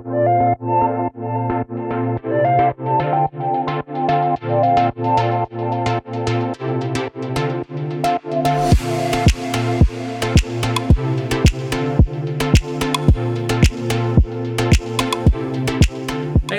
Hey,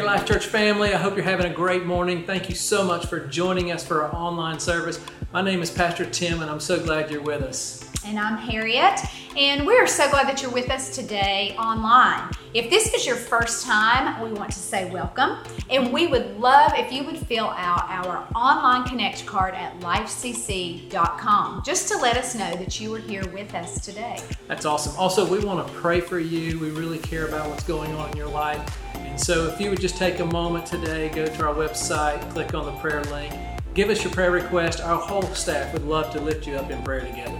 Life Church family, I hope you're having a great morning. Thank you so much for joining us for our online service. My name is Pastor Tim, and I'm so glad you're with us. And I'm Harriet, and we're so glad that you're with us today online. If this is your first time, we want to say welcome, and we would love if you would fill out our online connect card at lifecc.com just to let us know that you are here with us today. That's awesome. Also, we want to pray for you. We really care about what's going on in your life. And so, if you would just take a moment today, go to our website, click on the prayer link, give us your prayer request. Our whole staff would love to lift you up in prayer together.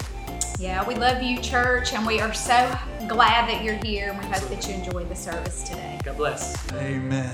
Yeah, we love you, church, and we are so glad that you're here, and we hope that you enjoyed the service today. God bless. Amen.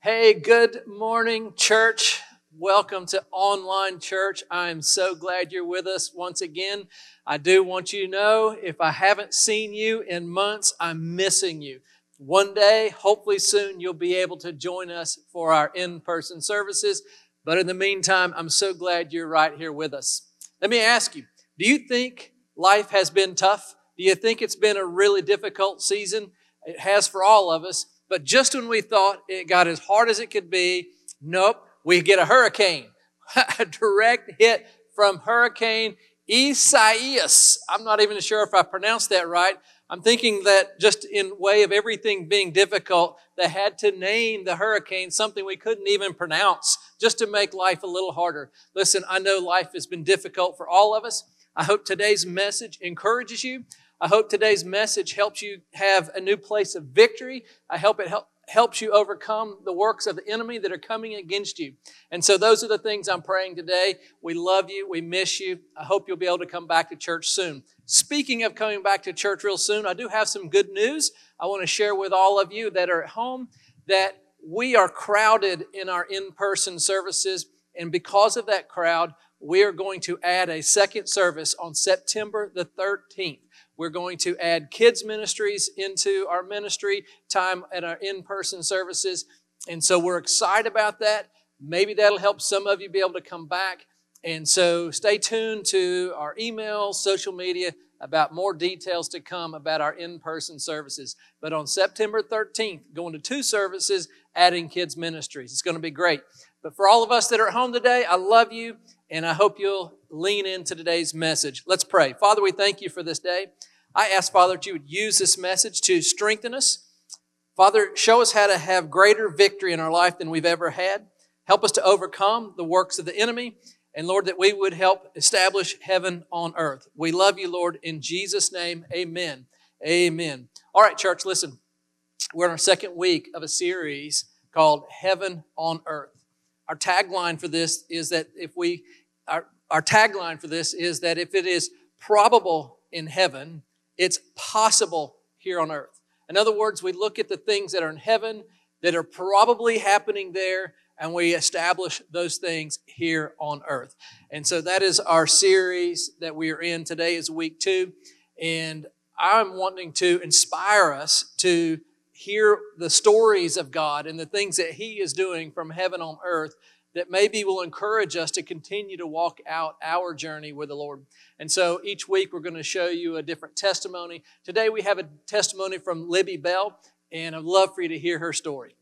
Hey, good morning, church. Welcome to online church. I'm so glad you're with us once again. I do want you to know if I haven't seen you in months, I'm missing you. One day, hopefully soon, you'll be able to join us for our in person services. But in the meantime, I'm so glad you're right here with us. Let me ask you do you think life has been tough? Do you think it's been a really difficult season? It has for all of us. But just when we thought it got as hard as it could be, nope, we get a hurricane. a direct hit from Hurricane Isaias. I'm not even sure if I pronounced that right. I'm thinking that just in way of everything being difficult, they had to name the hurricane something we couldn't even pronounce just to make life a little harder. Listen, I know life has been difficult for all of us. I hope today's message encourages you. I hope today's message helps you have a new place of victory. I hope it help, helps you overcome the works of the enemy that are coming against you. And so those are the things I'm praying today. We love you. We miss you. I hope you'll be able to come back to church soon. Speaking of coming back to church real soon, I do have some good news I want to share with all of you that are at home that we are crowded in our in-person services. And because of that crowd, we are going to add a second service on September the 13th. We're going to add kids ministries into our ministry time at our in-person services. And so we're excited about that. Maybe that'll help some of you be able to come back. And so stay tuned to our emails, social media about more details to come about our in-person services. But on September 13th, going to two services, adding kids ministries. It's going to be great. But for all of us that are at home today, I love you and I hope you'll lean into today's message. Let's pray. Father, we thank you for this day. I ask, Father, that you would use this message to strengthen us. Father, show us how to have greater victory in our life than we've ever had. Help us to overcome the works of the enemy. And Lord, that we would help establish heaven on earth. We love you, Lord. In Jesus' name, amen. Amen. All right, church, listen. We're in our second week of a series called Heaven on Earth. Our tagline for this is that if we, our, our tagline for this is that if it is probable in heaven, it's possible here on earth. In other words, we look at the things that are in heaven that are probably happening there, and we establish those things here on earth. And so that is our series that we are in. Today is week two, and I'm wanting to inspire us to hear the stories of God and the things that He is doing from heaven on earth that maybe will encourage us to continue to walk out our journey with the Lord. And so each week we're going to show you a different testimony. Today we have a testimony from Libby Bell, and I'd love for you to hear her story.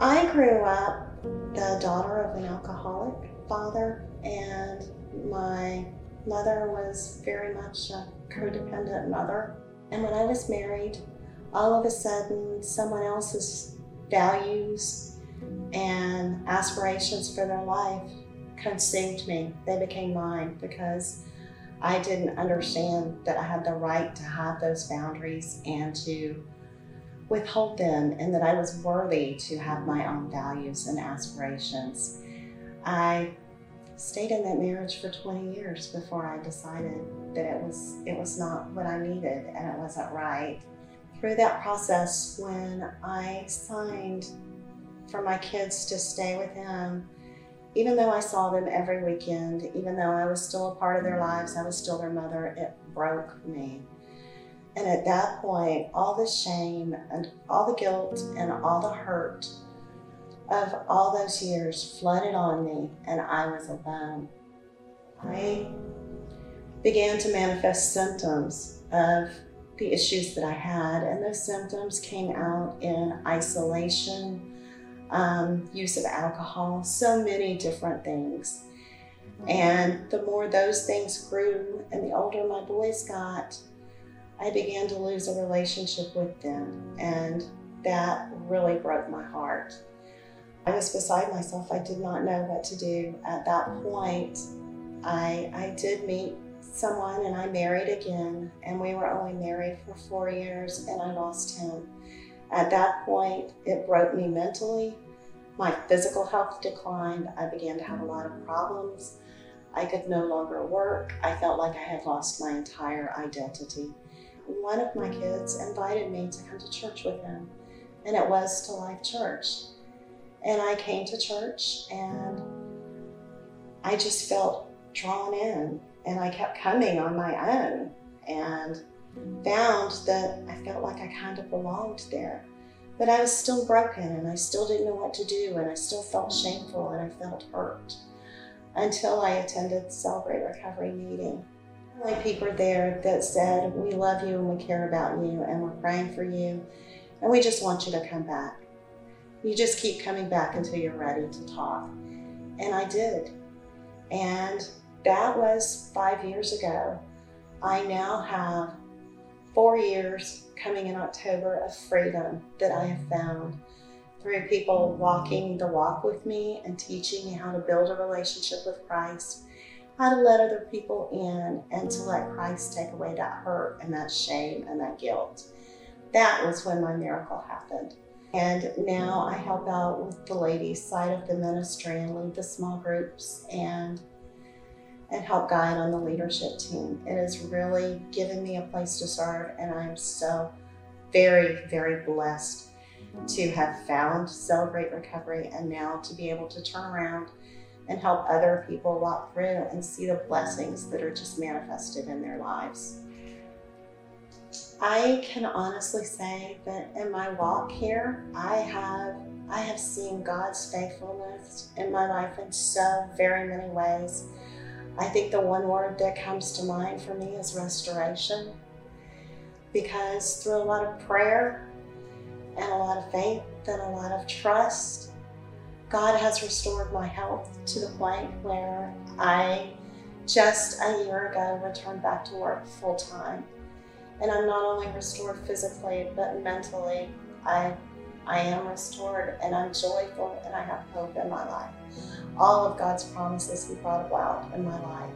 I grew up the daughter of an alcoholic father, and my mother was very much a codependent mother. And when I was married, all of a sudden, someone else's values and aspirations for their life consumed me. They became mine because I didn't understand that I had the right to have those boundaries and to withhold them, and that I was worthy to have my own values and aspirations. I stayed in that marriage for 20 years before I decided that it was it was not what I needed and it wasn't right. Through that process when I signed for my kids to stay with him, even though I saw them every weekend, even though I was still a part of their lives, I was still their mother, it broke me. And at that point, all the shame and all the guilt and all the hurt of all those years flooded on me, and I was alone. I began to manifest symptoms of the issues that I had, and those symptoms came out in isolation, um, use of alcohol, so many different things. And the more those things grew, and the older my boys got, I began to lose a relationship with them, and that really broke my heart. I was beside myself. I did not know what to do. At that point, I, I did meet someone and I married again, and we were only married for four years, and I lost him. At that point, it broke me mentally. My physical health declined. I began to have a lot of problems. I could no longer work. I felt like I had lost my entire identity. One of my kids invited me to come to church with him, and it was to Life Church. And I came to church and I just felt drawn in and I kept coming on my own and found that I felt like I kind of belonged there. But I was still broken and I still didn't know what to do and I still felt shameful and I felt hurt until I attended the Celebrate Recovery meeting. Like people there that said, We love you and we care about you and we're praying for you and we just want you to come back. You just keep coming back until you're ready to talk. And I did. And that was five years ago. I now have four years coming in October of freedom that I have found through people walking the walk with me and teaching me how to build a relationship with Christ, how to let other people in, and to let Christ take away that hurt and that shame and that guilt. That was when my miracle happened. And now I help out with the ladies' side of the ministry and lead the small groups and and help guide on the leadership team. It has really given me a place to serve, and I'm so very, very blessed to have found Celebrate Recovery and now to be able to turn around and help other people walk through and see the blessings that are just manifested in their lives. I can honestly say that in my walk here, I have I have seen God's faithfulness in my life in so very many ways. I think the one word that comes to mind for me is restoration. Because through a lot of prayer and a lot of faith and a lot of trust, God has restored my health to the point where I just a year ago returned back to work full time. And I'm not only restored physically, but mentally. I, I am restored and I'm joyful and I have hope in my life. All of God's promises He brought about in my life.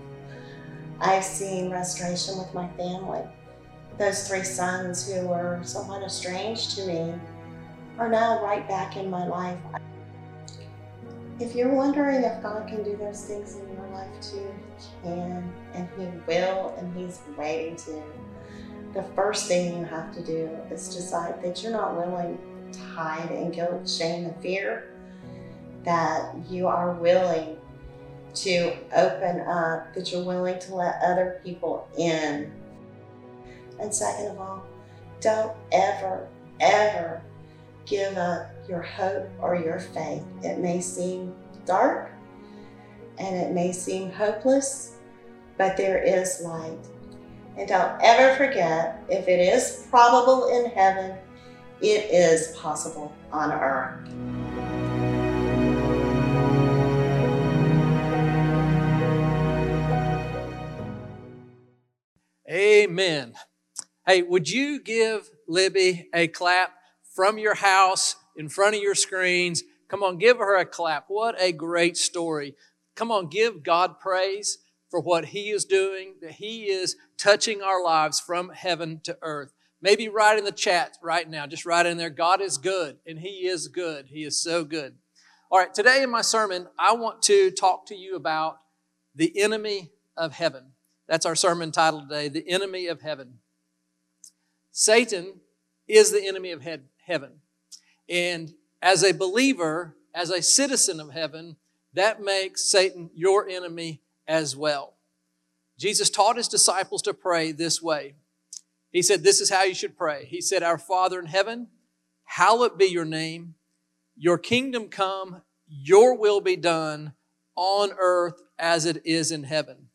I've seen restoration with my family. Those three sons who were somewhat estranged to me are now right back in my life. If you're wondering if God can do those things in your life too, He can, and He will, and He's waiting to the first thing you have to do is decide that you're not willing to hide in guilt, shame, and fear, that you are willing to open up, that you're willing to let other people in. And second of all, don't ever, ever give up your hope or your faith. It may seem dark and it may seem hopeless, but there is light. And don't ever forget if it is probable in heaven, it is possible on earth. Amen. Hey, would you give Libby a clap from your house in front of your screens? Come on, give her a clap. What a great story. Come on, give God praise for what He is doing, that He is touching our lives from heaven to earth. Maybe write in the chat right now, just write in there, God is good, and He is good. He is so good. All right, today in my sermon, I want to talk to you about the enemy of heaven. That's our sermon title today, The Enemy of Heaven. Satan is the enemy of heaven. And as a believer, as a citizen of heaven, that makes Satan your enemy as well. Jesus taught his disciples to pray this way. He said, This is how you should pray. He said, Our Father in heaven, hallowed be your name. Your kingdom come, your will be done on earth as it is in heaven.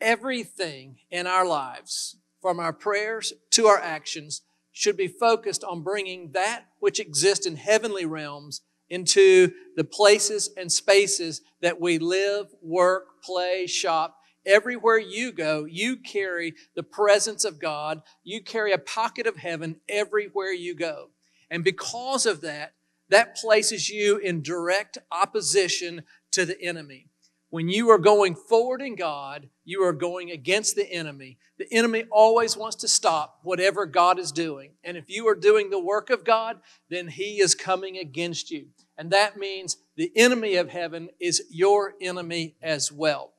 Everything in our lives, from our prayers to our actions, should be focused on bringing that which exists in heavenly realms into the places and spaces that we live, work, play, shop. Everywhere you go, you carry the presence of God. You carry a pocket of heaven everywhere you go. And because of that, that places you in direct opposition to the enemy. When you are going forward in God, you are going against the enemy. The enemy always wants to stop whatever God is doing. And if you are doing the work of God, then he is coming against you. And that means the enemy of heaven is your enemy as well.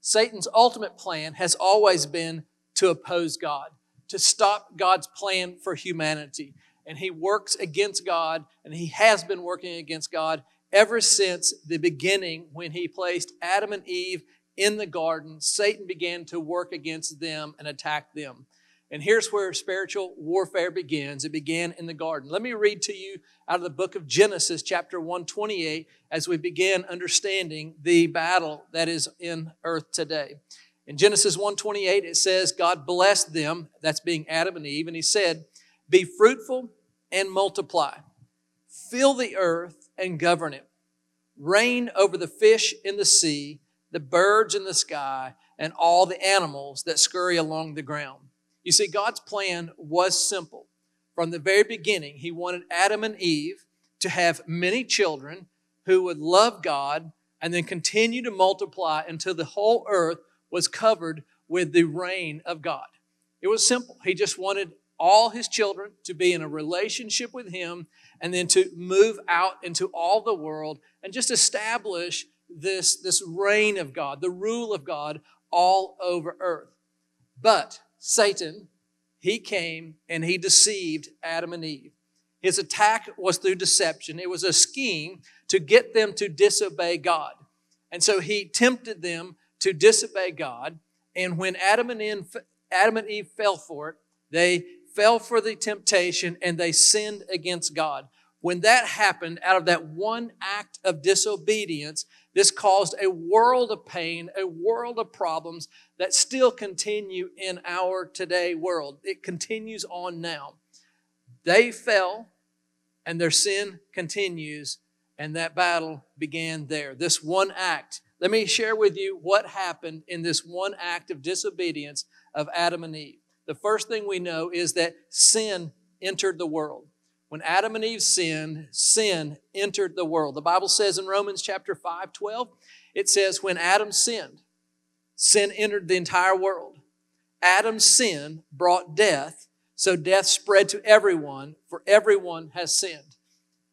Satan's ultimate plan has always been to oppose God, to stop God's plan for humanity. And he works against God, and he has been working against God ever since the beginning when he placed Adam and Eve in the garden, Satan began to work against them and attack them. And here's where spiritual warfare begins. It began in the garden. Let me read to you out of the book of Genesis, chapter 128, as we begin understanding the battle that is in earth today. In Genesis 128, it says, God blessed them, that's being Adam and Eve, and he said, Be fruitful and multiply, fill the earth and govern it. Reign over the fish in the sea, the birds in the sky, and all the animals that scurry along the ground. You see, God's plan was simple. From the very beginning, He wanted Adam and Eve to have many children who would love God and then continue to multiply until the whole earth was covered with the reign of God. It was simple. He just wanted all his children to be in a relationship with him and then to move out into all the world and just establish this, this reign of God, the rule of God all over earth. But Satan, he came and he deceived Adam and Eve. His attack was through deception. It was a scheme to get them to disobey God. And so he tempted them to disobey God. And when Adam and Eve, Adam and Eve fell for it, they fell for the temptation and they sinned against God. When that happened, out of that one act of disobedience, this caused a world of pain, a world of problems that still continue in our today world. It continues on now. They fell and their sin continues, and that battle began there. This one act. Let me share with you what happened in this one act of disobedience of Adam and Eve. The first thing we know is that sin entered the world. When Adam and Eve sinned, sin entered the world. The Bible says in Romans chapter 5 12, it says, When Adam sinned, sin entered the entire world. Adam's sin brought death, so death spread to everyone, for everyone has sinned.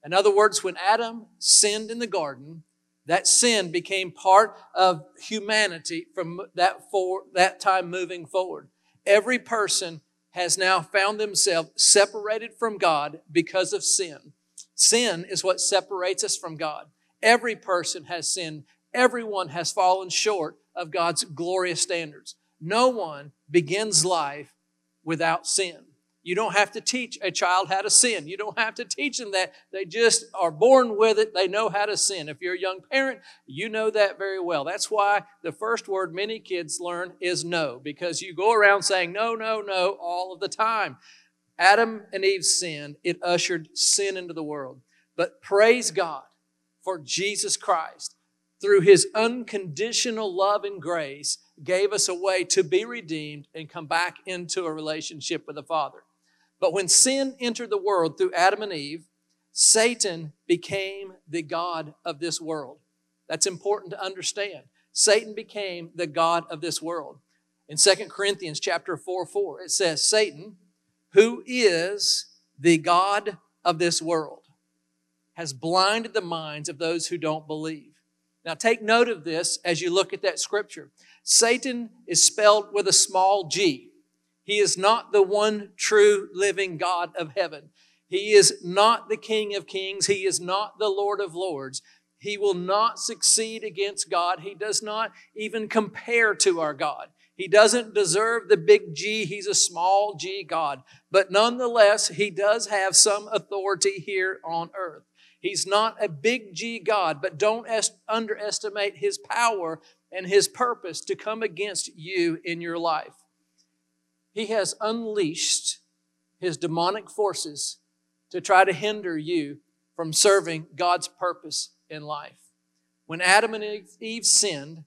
In other words, when Adam sinned in the garden, that sin became part of humanity from that, for, that time moving forward. Every person has now found themselves separated from God because of sin. Sin is what separates us from God. Every person has sinned. Everyone has fallen short of God's glorious standards. No one begins life without sin. You don't have to teach a child how to sin. You don't have to teach them that. They just are born with it. They know how to sin. If you're a young parent, you know that very well. That's why the first word many kids learn is no, because you go around saying no, no, no all of the time. Adam and Eve sinned, it ushered sin into the world. But praise God for Jesus Christ. Through his unconditional love and grace, gave us a way to be redeemed and come back into a relationship with the Father. But when sin entered the world through Adam and Eve, Satan became the God of this world. That's important to understand. Satan became the God of this world. In 2 Corinthians chapter 4 4, it says, Satan, who is the God of this world, has blinded the minds of those who don't believe. Now take note of this as you look at that scripture. Satan is spelled with a small g. He is not the one true living God of heaven. He is not the King of Kings. He is not the Lord of Lords. He will not succeed against God. He does not even compare to our God. He doesn't deserve the big G. He's a small g God. But nonetheless, he does have some authority here on earth. He's not a big G God, but don't est- underestimate his power and his purpose to come against you in your life. He has unleashed his demonic forces to try to hinder you from serving God's purpose in life. When Adam and Eve sinned,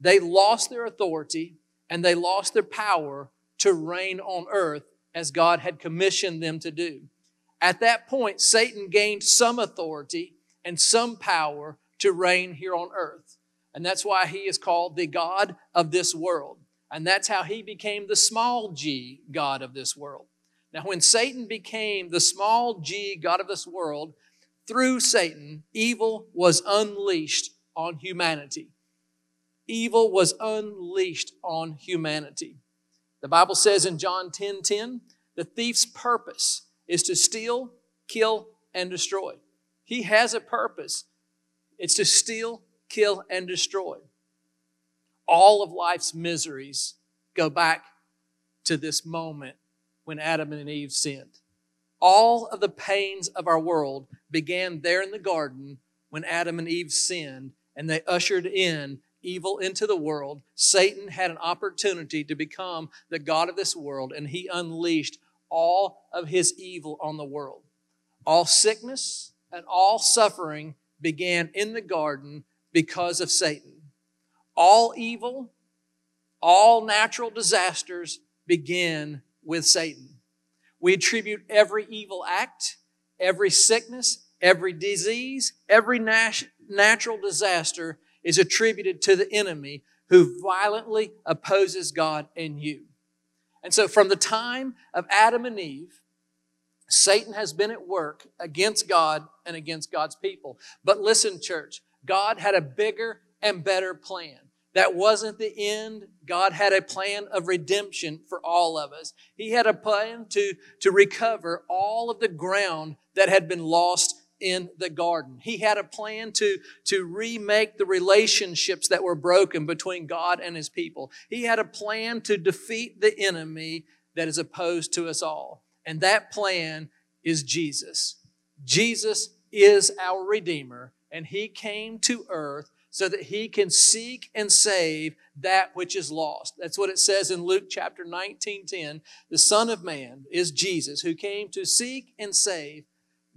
they lost their authority and they lost their power to reign on earth as God had commissioned them to do. At that point, Satan gained some authority and some power to reign here on earth. And that's why he is called the God of this world. And that's how he became the small g God of this world. Now, when Satan became the small g God of this world, through Satan, evil was unleashed on humanity. Evil was unleashed on humanity. The Bible says in John 10 10, the thief's purpose is to steal, kill, and destroy. He has a purpose. It's to steal, kill, and destroy. All of life's miseries go back to this moment when Adam and Eve sinned. All of the pains of our world began there in the garden when Adam and Eve sinned and they ushered in evil into the world. Satan had an opportunity to become the God of this world and he unleashed all of his evil on the world. All sickness and all suffering began in the garden because of Satan. All evil, all natural disasters begin with Satan. We attribute every evil act, every sickness, every disease, every natural disaster is attributed to the enemy who violently opposes God and you. And so, from the time of Adam and Eve, Satan has been at work against God and against God's people. But listen, church, God had a bigger and better plan. That wasn't the end. God had a plan of redemption for all of us. He had a plan to, to recover all of the ground that had been lost in the garden. He had a plan to, to remake the relationships that were broken between God and his people. He had a plan to defeat the enemy that is opposed to us all. And that plan is Jesus. Jesus is our Redeemer, and He came to earth so that he can seek and save that which is lost. That's what it says in Luke chapter 19 10. The Son of Man is Jesus, who came to seek and save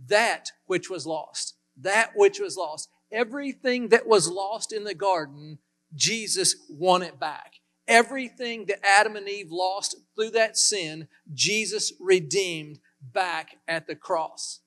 that which was lost. That which was lost. Everything that was lost in the garden, Jesus won it back. Everything that Adam and Eve lost through that sin, Jesus redeemed back at the cross.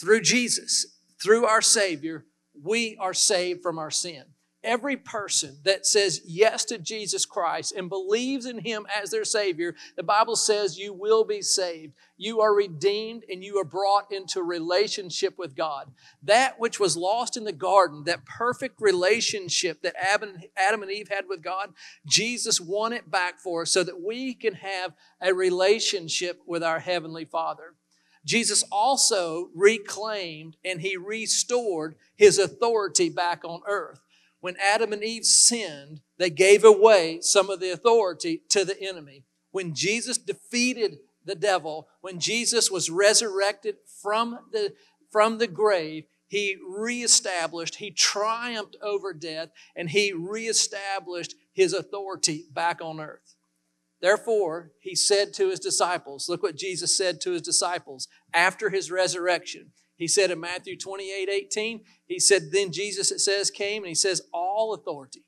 Through Jesus, through our Savior, we are saved from our sin. Every person that says yes to Jesus Christ and believes in Him as their Savior, the Bible says you will be saved. You are redeemed and you are brought into relationship with God. That which was lost in the garden, that perfect relationship that Adam and Eve had with God, Jesus won it back for us so that we can have a relationship with our Heavenly Father. Jesus also reclaimed and he restored his authority back on earth. When Adam and Eve sinned, they gave away some of the authority to the enemy. When Jesus defeated the devil, when Jesus was resurrected from the, from the grave, he reestablished, he triumphed over death, and he reestablished his authority back on earth. Therefore, he said to his disciples, look what Jesus said to his disciples after his resurrection. He said in Matthew 28 18, he said, Then Jesus, it says, came and he says, All authority.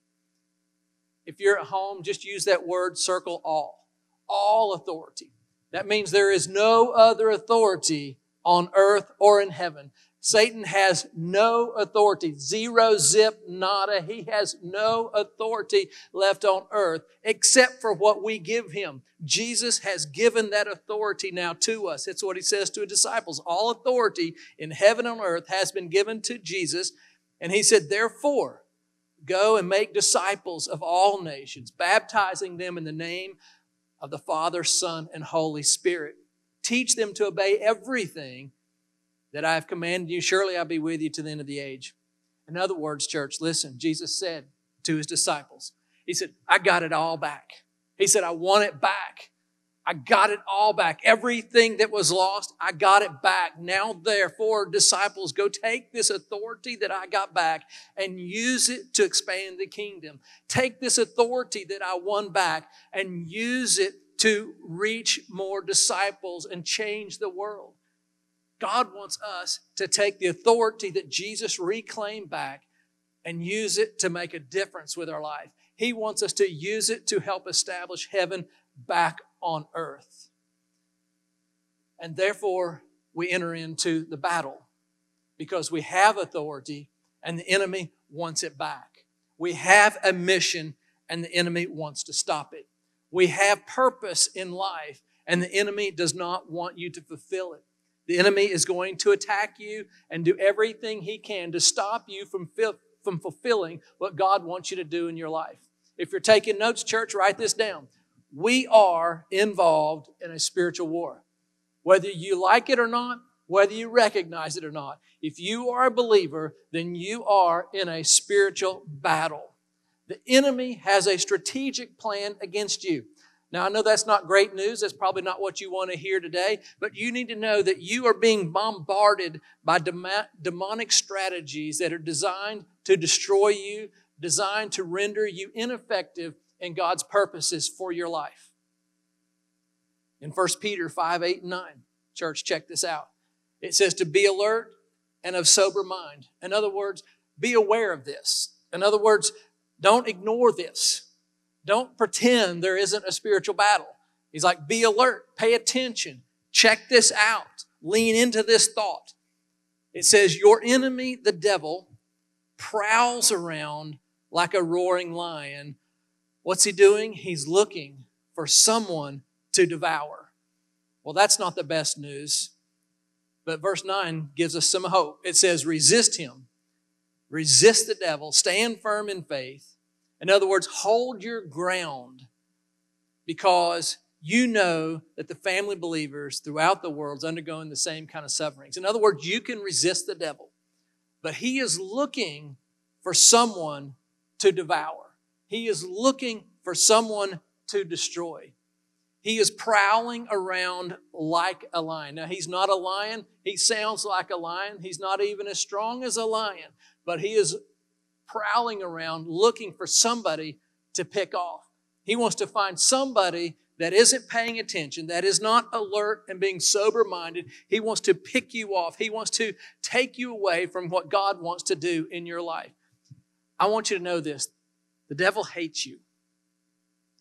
If you're at home, just use that word, circle all. All authority. That means there is no other authority on earth or in heaven Satan has no authority. Zero, zip, nada. He has no authority left on earth except for what we give him. Jesus has given that authority now to us. It's what he says to his disciples. All authority in heaven and earth has been given to Jesus. And he said, therefore, go and make disciples of all nations, baptizing them in the name of the Father, Son, and Holy Spirit. Teach them to obey everything that I have commanded you, surely I'll be with you to the end of the age. In other words, church, listen, Jesus said to his disciples, He said, I got it all back. He said, I want it back. I got it all back. Everything that was lost, I got it back. Now, therefore, disciples, go take this authority that I got back and use it to expand the kingdom. Take this authority that I won back and use it to reach more disciples and change the world. God wants us to take the authority that Jesus reclaimed back and use it to make a difference with our life. He wants us to use it to help establish heaven back on earth. And therefore, we enter into the battle because we have authority and the enemy wants it back. We have a mission and the enemy wants to stop it. We have purpose in life and the enemy does not want you to fulfill it. The enemy is going to attack you and do everything he can to stop you from, from fulfilling what God wants you to do in your life. If you're taking notes, church, write this down. We are involved in a spiritual war. Whether you like it or not, whether you recognize it or not, if you are a believer, then you are in a spiritual battle. The enemy has a strategic plan against you. Now, I know that's not great news. That's probably not what you want to hear today, but you need to know that you are being bombarded by demonic strategies that are designed to destroy you, designed to render you ineffective in God's purposes for your life. In 1 Peter 5 8 and 9, church, check this out. It says to be alert and of sober mind. In other words, be aware of this. In other words, don't ignore this. Don't pretend there isn't a spiritual battle. He's like, be alert, pay attention, check this out, lean into this thought. It says, Your enemy, the devil, prowls around like a roaring lion. What's he doing? He's looking for someone to devour. Well, that's not the best news. But verse 9 gives us some hope. It says, Resist him, resist the devil, stand firm in faith in other words, hold your ground because you know that the family believers throughout the world is undergoing the same kind of sufferings. In other words, you can resist the devil, but he is looking for someone to devour. He is looking for someone to destroy. He is prowling around like a lion. Now, he's not a lion. He sounds like a lion. He's not even as strong as a lion, but he is prowling around looking for somebody to pick off. He wants to find somebody that isn't paying attention, that is not alert and being sober minded. He wants to pick you off. He wants to take you away from what God wants to do in your life. I want you to know this the devil hates you.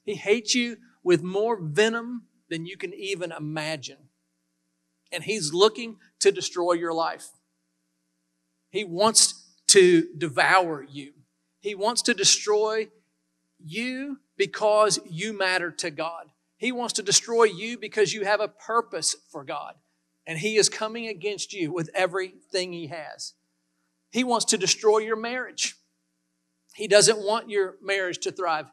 He hates you with more venom than you can even imagine. And he's looking to destroy your life. He wants to devour you. He wants to destroy you because you matter to God. He wants to destroy you because you have a purpose for God. And He is coming against you with everything He has. He wants to destroy your marriage. He doesn't want your marriage to thrive.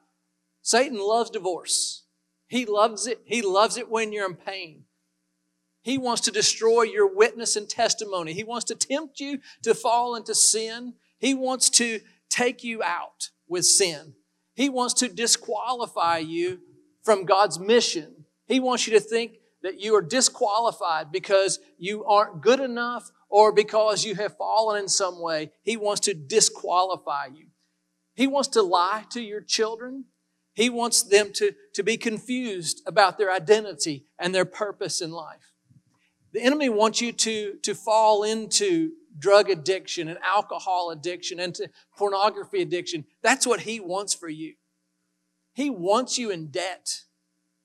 Satan loves divorce. He loves it. He loves it when you're in pain. He wants to destroy your witness and testimony. He wants to tempt you to fall into sin. He wants to take you out with sin. He wants to disqualify you from God's mission. He wants you to think that you are disqualified because you aren't good enough or because you have fallen in some way. He wants to disqualify you. He wants to lie to your children. He wants them to, to be confused about their identity and their purpose in life. The enemy wants you to, to fall into drug addiction and alcohol addiction and to pornography addiction. That's what he wants for you. He wants you in debt.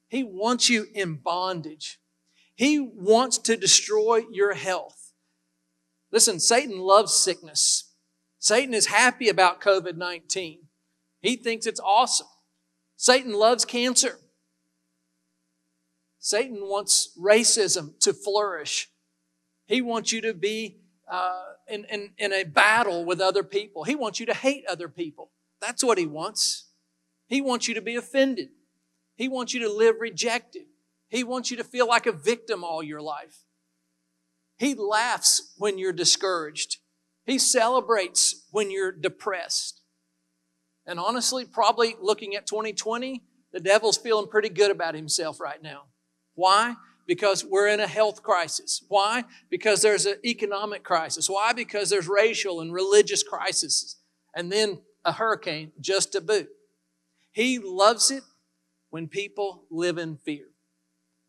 He wants you in bondage. He wants to destroy your health. Listen, Satan loves sickness. Satan is happy about COVID 19. He thinks it's awesome. Satan loves cancer. Satan wants racism to flourish. He wants you to be uh, in, in, in a battle with other people. He wants you to hate other people. That's what he wants. He wants you to be offended. He wants you to live rejected. He wants you to feel like a victim all your life. He laughs when you're discouraged. He celebrates when you're depressed. And honestly, probably looking at 2020, the devil's feeling pretty good about himself right now. Why? Because we're in a health crisis. Why? Because there's an economic crisis. Why? Because there's racial and religious crises. And then a hurricane just to boot. He loves it when people live in fear.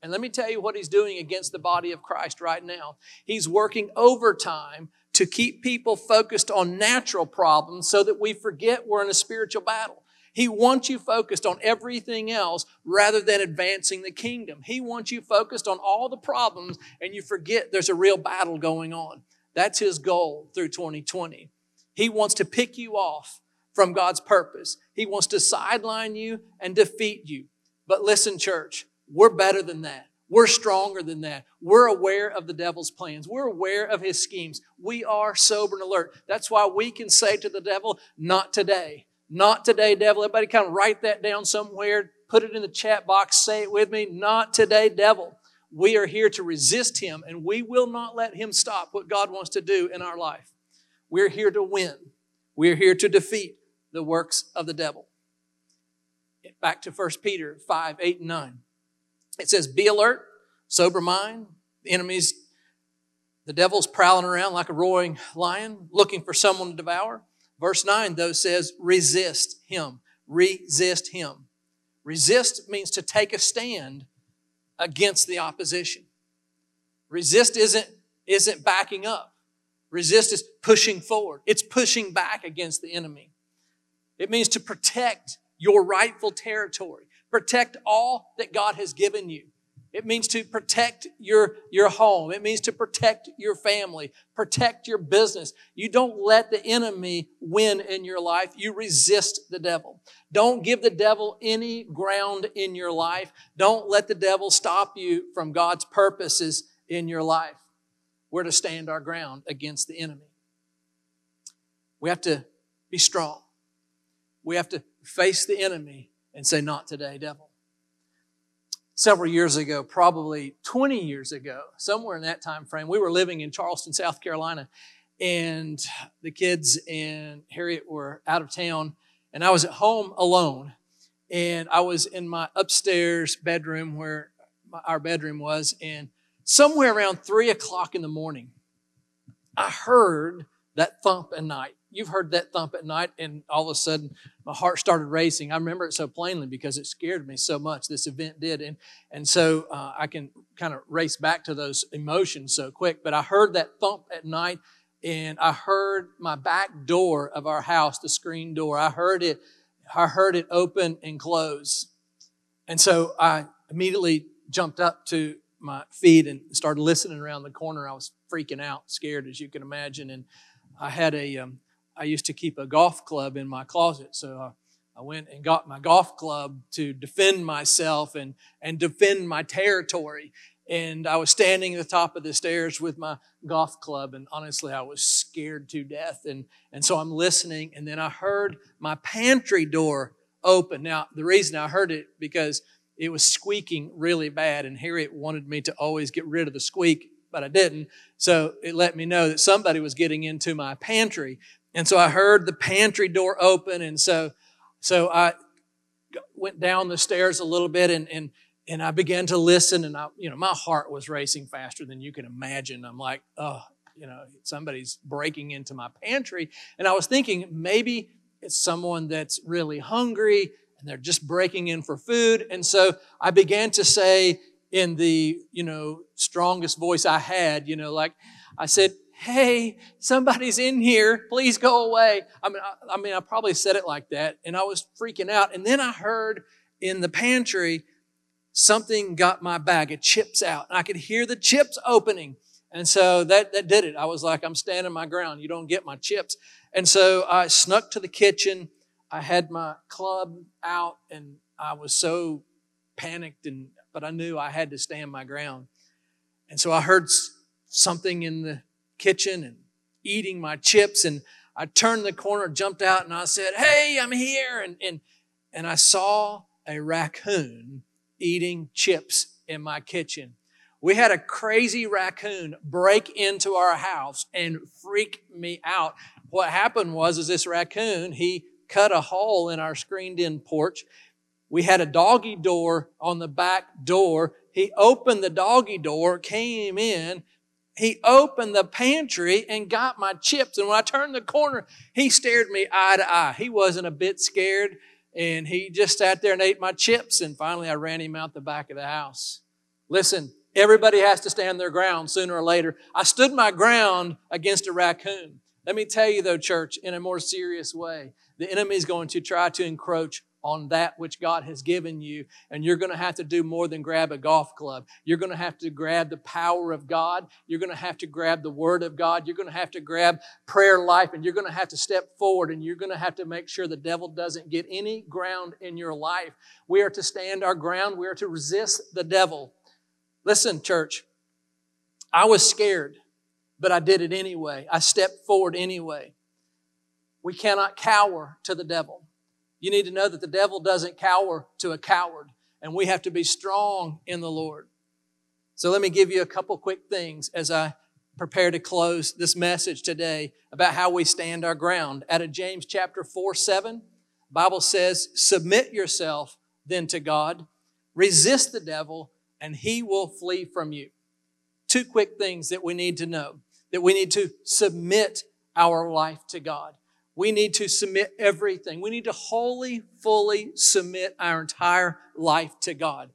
And let me tell you what he's doing against the body of Christ right now. He's working overtime to keep people focused on natural problems so that we forget we're in a spiritual battle. He wants you focused on everything else rather than advancing the kingdom. He wants you focused on all the problems and you forget there's a real battle going on. That's his goal through 2020. He wants to pick you off from God's purpose. He wants to sideline you and defeat you. But listen, church, we're better than that. We're stronger than that. We're aware of the devil's plans. We're aware of his schemes. We are sober and alert. That's why we can say to the devil, not today. Not today, devil. Everybody kind of write that down somewhere. Put it in the chat box. Say it with me. Not today, devil. We are here to resist him and we will not let him stop what God wants to do in our life. We're here to win. We're here to defeat the works of the devil. Back to 1 Peter 5, 8, and 9. It says, Be alert, sober mind. The enemy's, the devil's prowling around like a roaring lion, looking for someone to devour. Verse 9, though, says, Resist him. Resist him. Resist means to take a stand against the opposition. Resist isn't, isn't backing up. Resist is pushing forward. It's pushing back against the enemy. It means to protect your rightful territory. Protect all that God has given you. It means to protect your, your home. It means to protect your family, protect your business. You don't let the enemy win in your life. You resist the devil. Don't give the devil any ground in your life. Don't let the devil stop you from God's purposes in your life. We're to stand our ground against the enemy. We have to be strong. We have to face the enemy and say, Not today, devil. Several years ago, probably 20 years ago, somewhere in that time frame, we were living in Charleston, South Carolina, and the kids and Harriet were out of town, and I was at home alone. And I was in my upstairs bedroom where our bedroom was, and somewhere around three o'clock in the morning, I heard that thump at night you've heard that thump at night, and all of a sudden my heart started racing. I remember it so plainly because it scared me so much. This event did, and and so uh, I can kind of race back to those emotions so quick. But I heard that thump at night, and I heard my back door of our house, the screen door. I heard it. I heard it open and close, and so I immediately jumped up to my feet and started listening around the corner. I was freaking out, scared as you can imagine, and I had a um, I used to keep a golf club in my closet. So I, I went and got my golf club to defend myself and, and defend my territory. And I was standing at the top of the stairs with my golf club, and honestly, I was scared to death. And, and so I'm listening, and then I heard my pantry door open. Now, the reason I heard it because it was squeaking really bad, and Harriet wanted me to always get rid of the squeak, but I didn't. So it let me know that somebody was getting into my pantry. And so I heard the pantry door open, and so so I went down the stairs a little bit and and and I began to listen, and I, you know, my heart was racing faster than you can imagine. I'm like, oh, you know, somebody's breaking into my pantry, and I was thinking maybe it's someone that's really hungry and they're just breaking in for food. And so I began to say in the, you know, strongest voice I had, you know, like I said, hey, somebody's in here. Please go away. I mean, I, I, mean, I probably said it like that, and I was freaking out. And then I heard in the pantry something got my bag of chips out, and I could hear the chips opening. And so that, that did it. I was like, I'm standing my ground. You don't get my chips. And so I snuck to the kitchen. I had my club out, and I was so panicked, and but I knew I had to stand my ground. And so I heard something in the kitchen and eating my chips. And I turned the corner, jumped out, and I said, Hey, I'm here. And, and, and I saw a raccoon eating chips in my kitchen. We had a crazy raccoon break into our house and freak me out. What happened was, is this raccoon, he cut a hole in our screened in porch. We had a doggy door on the back door. He opened the doggy door, came in, he opened the pantry and got my chips. And when I turned the corner, he stared me eye to eye. He wasn't a bit scared, and he just sat there and ate my chips. And finally, I ran him out the back of the house. Listen, everybody has to stand their ground sooner or later. I stood my ground against a raccoon. Let me tell you, though, church, in a more serious way, the enemy is going to try to encroach on that which God has given you. And you're going to have to do more than grab a golf club. You're going to have to grab the power of God. You're going to have to grab the Word of God. You're going to have to grab prayer life and you're going to have to step forward and you're going to have to make sure the devil doesn't get any ground in your life. We are to stand our ground. We are to resist the devil. Listen, church, I was scared, but I did it anyway. I stepped forward anyway. We cannot cower to the devil. You need to know that the devil doesn't cower to a coward, and we have to be strong in the Lord. So let me give you a couple quick things as I prepare to close this message today about how we stand our ground. Out of James chapter 4 7, Bible says, Submit yourself then to God, resist the devil, and he will flee from you. Two quick things that we need to know that we need to submit our life to God. We need to submit everything. We need to wholly, fully submit our entire life to God.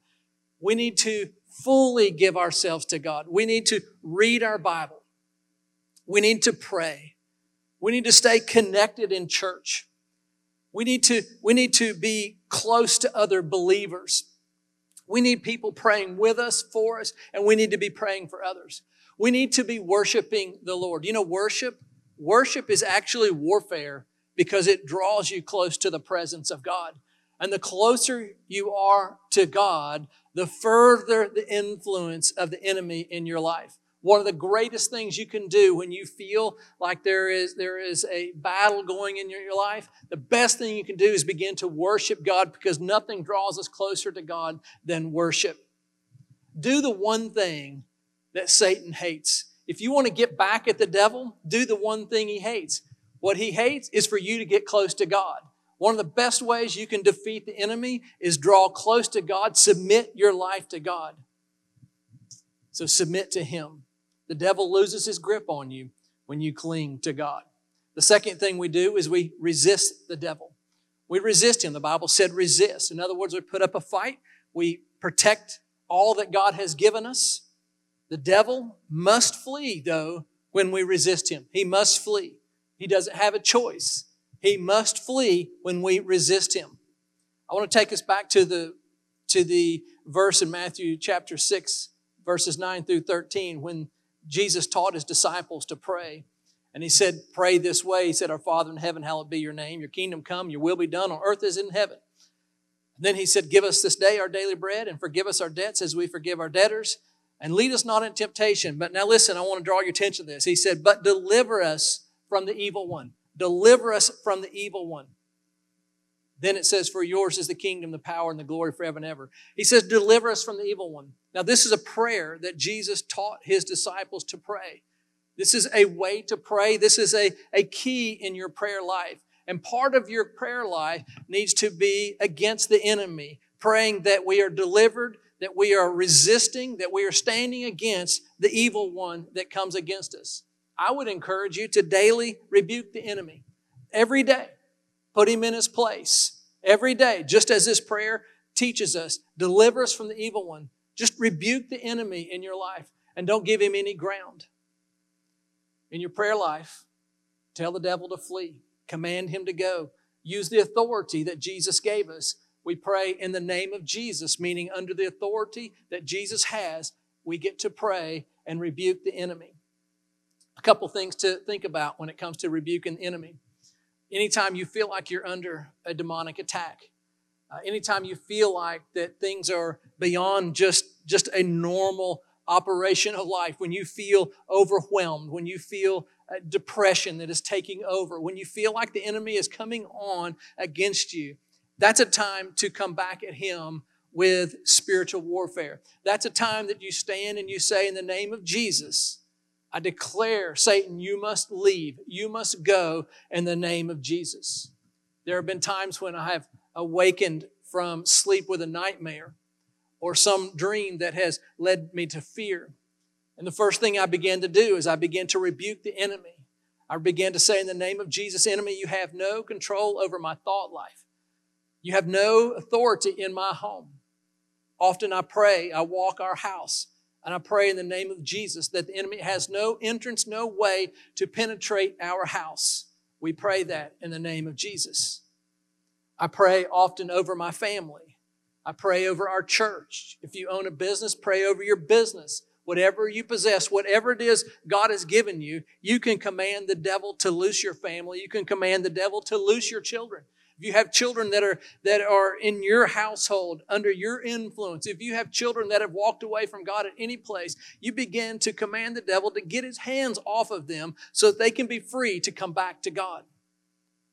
We need to fully give ourselves to God. We need to read our Bible. We need to pray. We need to stay connected in church. We need to, we need to be close to other believers. We need people praying with us, for us, and we need to be praying for others. We need to be worshiping the Lord. You know, worship Worship is actually warfare because it draws you close to the presence of God. And the closer you are to God, the further the influence of the enemy in your life. One of the greatest things you can do when you feel like there is, there is a battle going in your, your life, the best thing you can do is begin to worship God because nothing draws us closer to God than worship. Do the one thing that Satan hates if you want to get back at the devil, do the one thing he hates. What he hates is for you to get close to God. One of the best ways you can defeat the enemy is draw close to God, submit your life to God. So submit to him. The devil loses his grip on you when you cling to God. The second thing we do is we resist the devil. We resist him. The Bible said resist. In other words, we put up a fight. We protect all that God has given us. The devil must flee, though, when we resist him. He must flee. He doesn't have a choice. He must flee when we resist him. I want to take us back to the, to the verse in Matthew chapter 6, verses 9 through 13, when Jesus taught his disciples to pray. And he said, Pray this way. He said, Our Father in heaven, hallowed be your name. Your kingdom come, your will be done on earth as in heaven. And then he said, Give us this day our daily bread and forgive us our debts as we forgive our debtors and lead us not in temptation. But now listen, I want to draw your attention to this. He said, but deliver us from the evil one. Deliver us from the evil one. Then it says, For yours is the kingdom, the power, and the glory forever and ever. He says, Deliver us from the evil one. Now, this is a prayer that Jesus taught his disciples to pray. This is a way to pray. This is a, a key in your prayer life. And part of your prayer life needs to be against the enemy, praying that we are delivered, that we are resisting, that we are standing against the evil one that comes against us. I would encourage you to daily rebuke the enemy every day. Put him in his place every day, just as this prayer teaches us. Deliver us from the evil one. Just rebuke the enemy in your life and don't give him any ground. In your prayer life, tell the devil to flee, command him to go. Use the authority that Jesus gave us we pray in the name of Jesus, meaning under the authority that Jesus has, we get to pray and rebuke the enemy. A couple things to think about when it comes to rebuking the enemy. Anytime you feel like you're under a demonic attack, uh, anytime you feel like that things are beyond just, just a normal operation of life, when you feel overwhelmed, when you feel uh, depression that is taking over, when you feel like the enemy is coming on against you, that's a time to come back at Him with spiritual warfare. That's a time that you stand and you say, In the name of Jesus, I declare, Satan, you must leave. You must go in the name of Jesus. There have been times when I have awakened from sleep with a nightmare or some dream that has led me to fear. And the first thing I began to do is I began to rebuke the enemy. I began to say, In the name of Jesus, enemy, you have no control over my thought life. You have no authority in my home. Often I pray, I walk our house, and I pray in the name of Jesus that the enemy has no entrance, no way to penetrate our house. We pray that in the name of Jesus. I pray often over my family. I pray over our church. If you own a business, pray over your business. Whatever you possess, whatever it is God has given you, you can command the devil to loose your family. You can command the devil to loose your children. If you have children that are that are in your household under your influence, if you have children that have walked away from God at any place, you begin to command the devil to get his hands off of them so that they can be free to come back to God.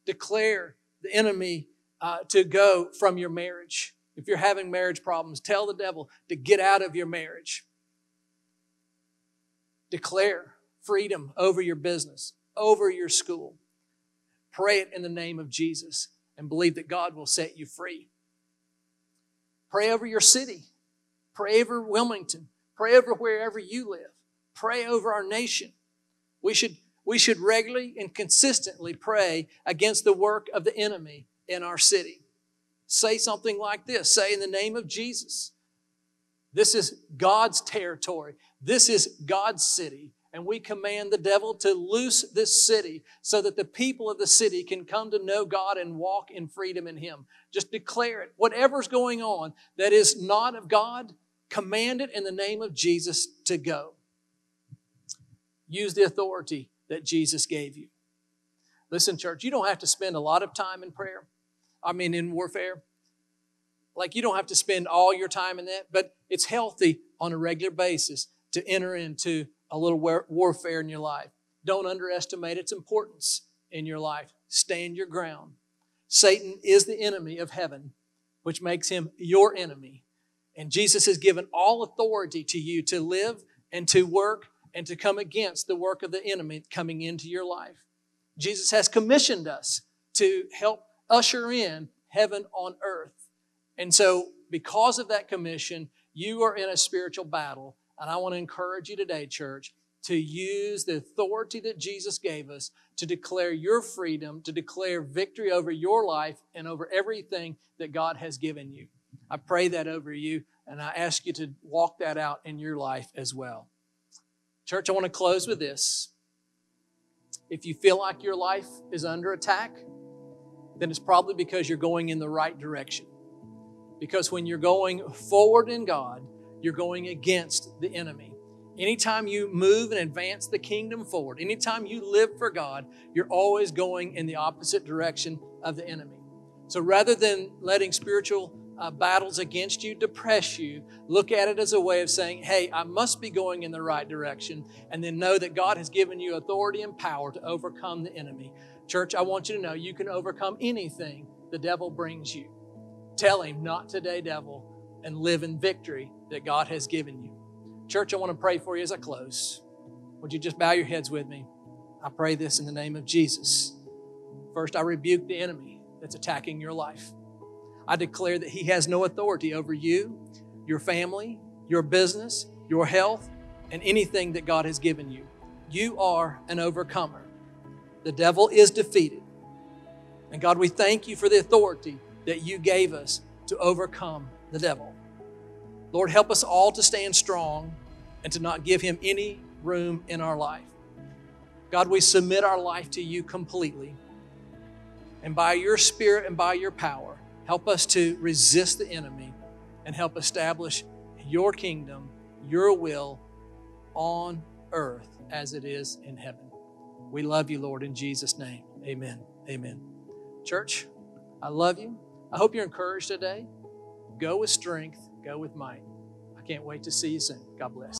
Declare the enemy uh, to go from your marriage. If you're having marriage problems, tell the devil to get out of your marriage. Declare freedom over your business, over your school. Pray it in the name of Jesus and believe that God will set you free. Pray over your city. Pray over Wilmington. Pray over wherever you live. Pray over our nation. We should, we should regularly and consistently pray against the work of the enemy in our city. Say something like this Say, in the name of Jesus, this is God's territory. This is God's city and we command the devil to loose this city so that the people of the city can come to know God and walk in freedom in Him. Just declare it. Whatever's going on that is not of God, command it in the name of Jesus to go. Use the authority that Jesus gave you. Listen, church, you don't have to spend a lot of time in prayer. I mean, in warfare. Like, you don't have to spend all your time in that, but it's healthy on a regular basis to enter into a little warfare in your life. Don't underestimate its importance in your life. Stand your ground. Satan is the enemy of heaven, which makes him your enemy. And Jesus has given all authority to you to live and to work and to come against the work of the enemy coming into your life. Jesus has commissioned us to help usher in heaven on earth. And so, because of that commission, you are in a spiritual battle and I want to encourage you today, church, to use the authority that Jesus gave us to declare your freedom, to declare victory over your life and over everything that God has given you. I pray that over you, and I ask you to walk that out in your life as well. Church, I want to close with this. If you feel like your life is under attack, then it's probably because you're going in the right direction. Because when you're going forward in God, you're going against the enemy. Anytime you move and advance the kingdom forward, anytime you live for God, you're always going in the opposite direction of the enemy. So rather than letting spiritual uh, battles against you depress you, look at it as a way of saying, hey, I must be going in the right direction, and then know that God has given you authority and power to overcome the enemy. Church, I want you to know you can overcome anything the devil brings you. Tell him, not today, devil and live in victory that God has given you. Church, I want to pray for you as I close. Would you just bow your heads with me? I pray this in the name of Jesus. First, I rebuke the enemy that's attacking your life. I declare that he has no authority over you, your family, your business, your health, and anything that God has given you. You are an overcomer. The devil is defeated. And God, we thank you for the authority that you gave us to overcome the devil. Lord, help us all to stand strong and to not give him any room in our life. God, we submit our life to you completely. And by your spirit and by your power, help us to resist the enemy and help establish your kingdom, your will on earth as it is in heaven. We love you, Lord, in Jesus' name. Amen. Amen. Church, I love you. I hope you're encouraged today. Go with strength, go with might. I can't wait to see you soon. God bless.